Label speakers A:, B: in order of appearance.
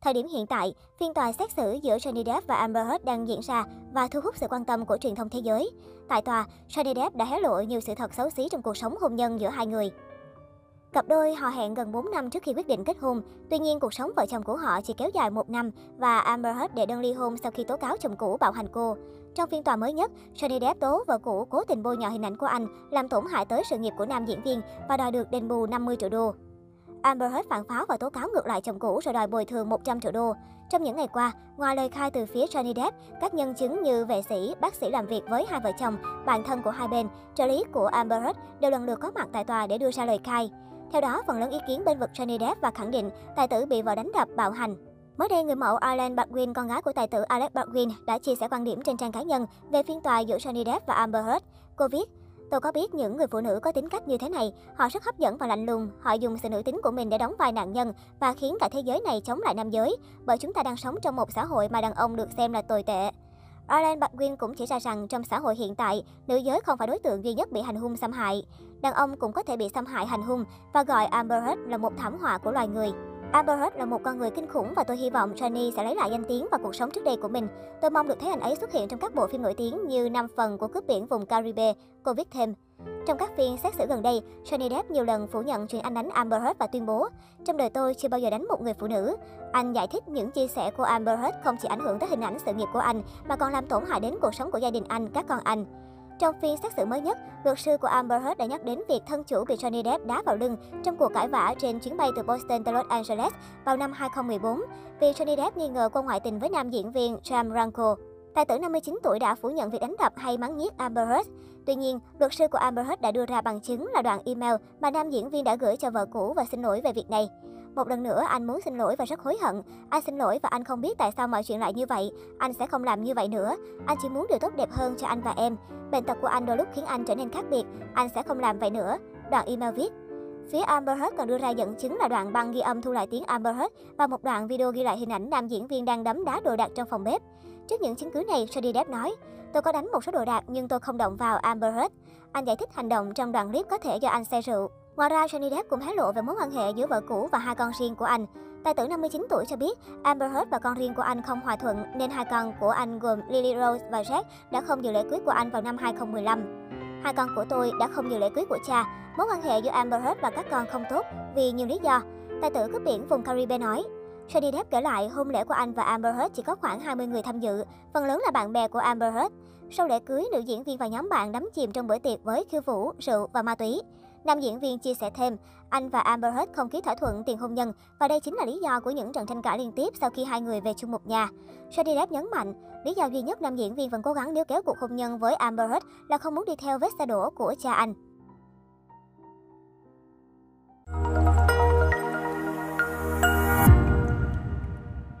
A: Thời điểm hiện tại, phiên tòa xét xử giữa Johnny Depp và Amber Heard đang diễn ra và thu hút sự quan tâm của truyền thông thế giới. Tại tòa, Johnny Depp đã hé lộ nhiều sự thật xấu xí trong cuộc sống hôn nhân giữa hai người. Cặp đôi họ hẹn gần 4 năm trước khi quyết định kết hôn. Tuy nhiên, cuộc sống vợ chồng của họ chỉ kéo dài một năm và Amber Heard đệ đơn ly hôn sau khi tố cáo chồng cũ bạo hành cô. Trong phiên tòa mới nhất, Johnny Depp tố vợ cũ cố tình bôi nhọ hình ảnh của anh, làm tổn hại tới sự nghiệp của nam diễn viên và đòi được đền bù 50 triệu đô. Amber Heard phản pháo và tố cáo ngược lại chồng cũ rồi đòi bồi thường 100 triệu đô. Trong những ngày qua, ngoài lời khai từ phía Johnny Depp, các nhân chứng như vệ sĩ, bác sĩ làm việc với hai vợ chồng, bạn thân của hai bên, trợ lý của Amber Heard đều lần lượt có mặt tại tòa để đưa ra lời khai. Theo đó, phần lớn ý kiến bên vực Johnny Depp và khẳng định tài tử bị vợ đánh đập, bạo hành. Mới đây, người mẫu Arlen Baldwin, con gái của tài tử Alec Baldwin, đã chia sẻ quan điểm trên trang cá nhân về phiên tòa giữa Johnny Depp và Amber Heard. Cô viết, Tôi có biết những người phụ nữ có tính cách như thế này, họ rất hấp dẫn và lạnh lùng, họ dùng sự nữ tính của mình để đóng vai nạn nhân và khiến cả thế giới này chống lại nam giới, bởi chúng ta đang sống trong một xã hội mà đàn ông được xem là tồi tệ. Arlen Baldwin cũng chỉ ra rằng trong xã hội hiện tại, nữ giới không phải đối tượng duy nhất bị hành hung xâm hại. Đàn ông cũng có thể bị xâm hại hành hung và gọi Amber Heard là một thảm họa của loài người. Amber Heard là một con người kinh khủng và tôi hy vọng Johnny sẽ lấy lại danh tiếng và cuộc sống trước đây của mình. Tôi mong được thấy anh ấy xuất hiện trong các bộ phim nổi tiếng như năm phần của cướp biển vùng Caribe, cô viết thêm. Trong các phiên xét xử gần đây, Johnny Depp nhiều lần phủ nhận chuyện anh đánh Amber Heard và tuyên bố, trong đời tôi chưa bao giờ đánh một người phụ nữ. Anh giải thích những chia sẻ của Amber Heard không chỉ ảnh hưởng tới hình ảnh sự nghiệp của anh, mà còn làm tổn hại đến cuộc sống của gia đình anh, các con anh. Trong phiên xét xử mới nhất, luật sư của Amber Heard đã nhắc đến việc thân chủ bị Johnny Depp đá vào lưng trong cuộc cãi vã trên chuyến bay từ Boston tới Los Angeles vào năm 2014 vì Johnny Depp nghi ngờ cô ngoại tình với nam diễn viên James Ranko. Tài tử 59 tuổi đã phủ nhận việc đánh đập hay mắng nhiếc Amber Heard. Tuy nhiên, luật sư của Amber Heard đã đưa ra bằng chứng là đoạn email mà nam diễn viên đã gửi cho vợ cũ và xin lỗi về việc này. Một lần nữa, anh muốn xin lỗi và rất hối hận. Anh xin lỗi và anh không biết tại sao mọi chuyện lại như vậy. Anh sẽ không làm như vậy nữa. Anh chỉ muốn điều tốt đẹp hơn cho anh và em. Bệnh tật của anh đôi lúc khiến anh trở nên khác biệt. Anh sẽ không làm vậy nữa. Đoạn email viết. Phía Amber Heard còn đưa ra dẫn chứng là đoạn băng ghi âm thu lại tiếng Amber Heard và một đoạn video ghi lại hình ảnh nam diễn viên đang đấm đá đồ đạc trong phòng bếp. Trước những chứng cứ này, Johnny Depp nói, tôi có đánh một số đồ đạc nhưng tôi không động vào Amber Heard. Anh giải thích hành động trong đoạn clip có thể do anh say rượu. Ngoài ra, Johnny Depp cũng hé lộ về mối quan hệ giữa vợ cũ và hai con riêng của anh. Tài tử 59 tuổi cho biết, Amber Heard và con riêng của anh không hòa thuận nên hai con của anh gồm Lily Rose và Jack đã không dự lễ cưới của anh vào năm 2015. Hai con của tôi đã không dự lễ cưới của cha. Mối quan hệ giữa Amber Heard và các con không tốt vì nhiều lý do. Tài tử cướp biển vùng Caribe nói, Johnny Depp kể lại hôn lễ của anh và Amber Heard chỉ có khoảng 20 người tham dự, phần lớn là bạn bè của Amber Heard. Sau lễ cưới, nữ diễn viên và nhóm bạn đắm chìm trong bữa tiệc với khiêu vũ, rượu và ma túy. Nam diễn viên chia sẻ thêm, anh và Amber Heard không ký thỏa thuận tiền hôn nhân và đây chính là lý do của những trận tranh cãi liên tiếp sau khi hai người về chung một nhà. Johnny Depp nhấn mạnh, lý do duy nhất nam diễn viên vẫn cố gắng níu kéo cuộc hôn nhân với Amber Heard là không muốn đi theo vết xe đổ của cha anh.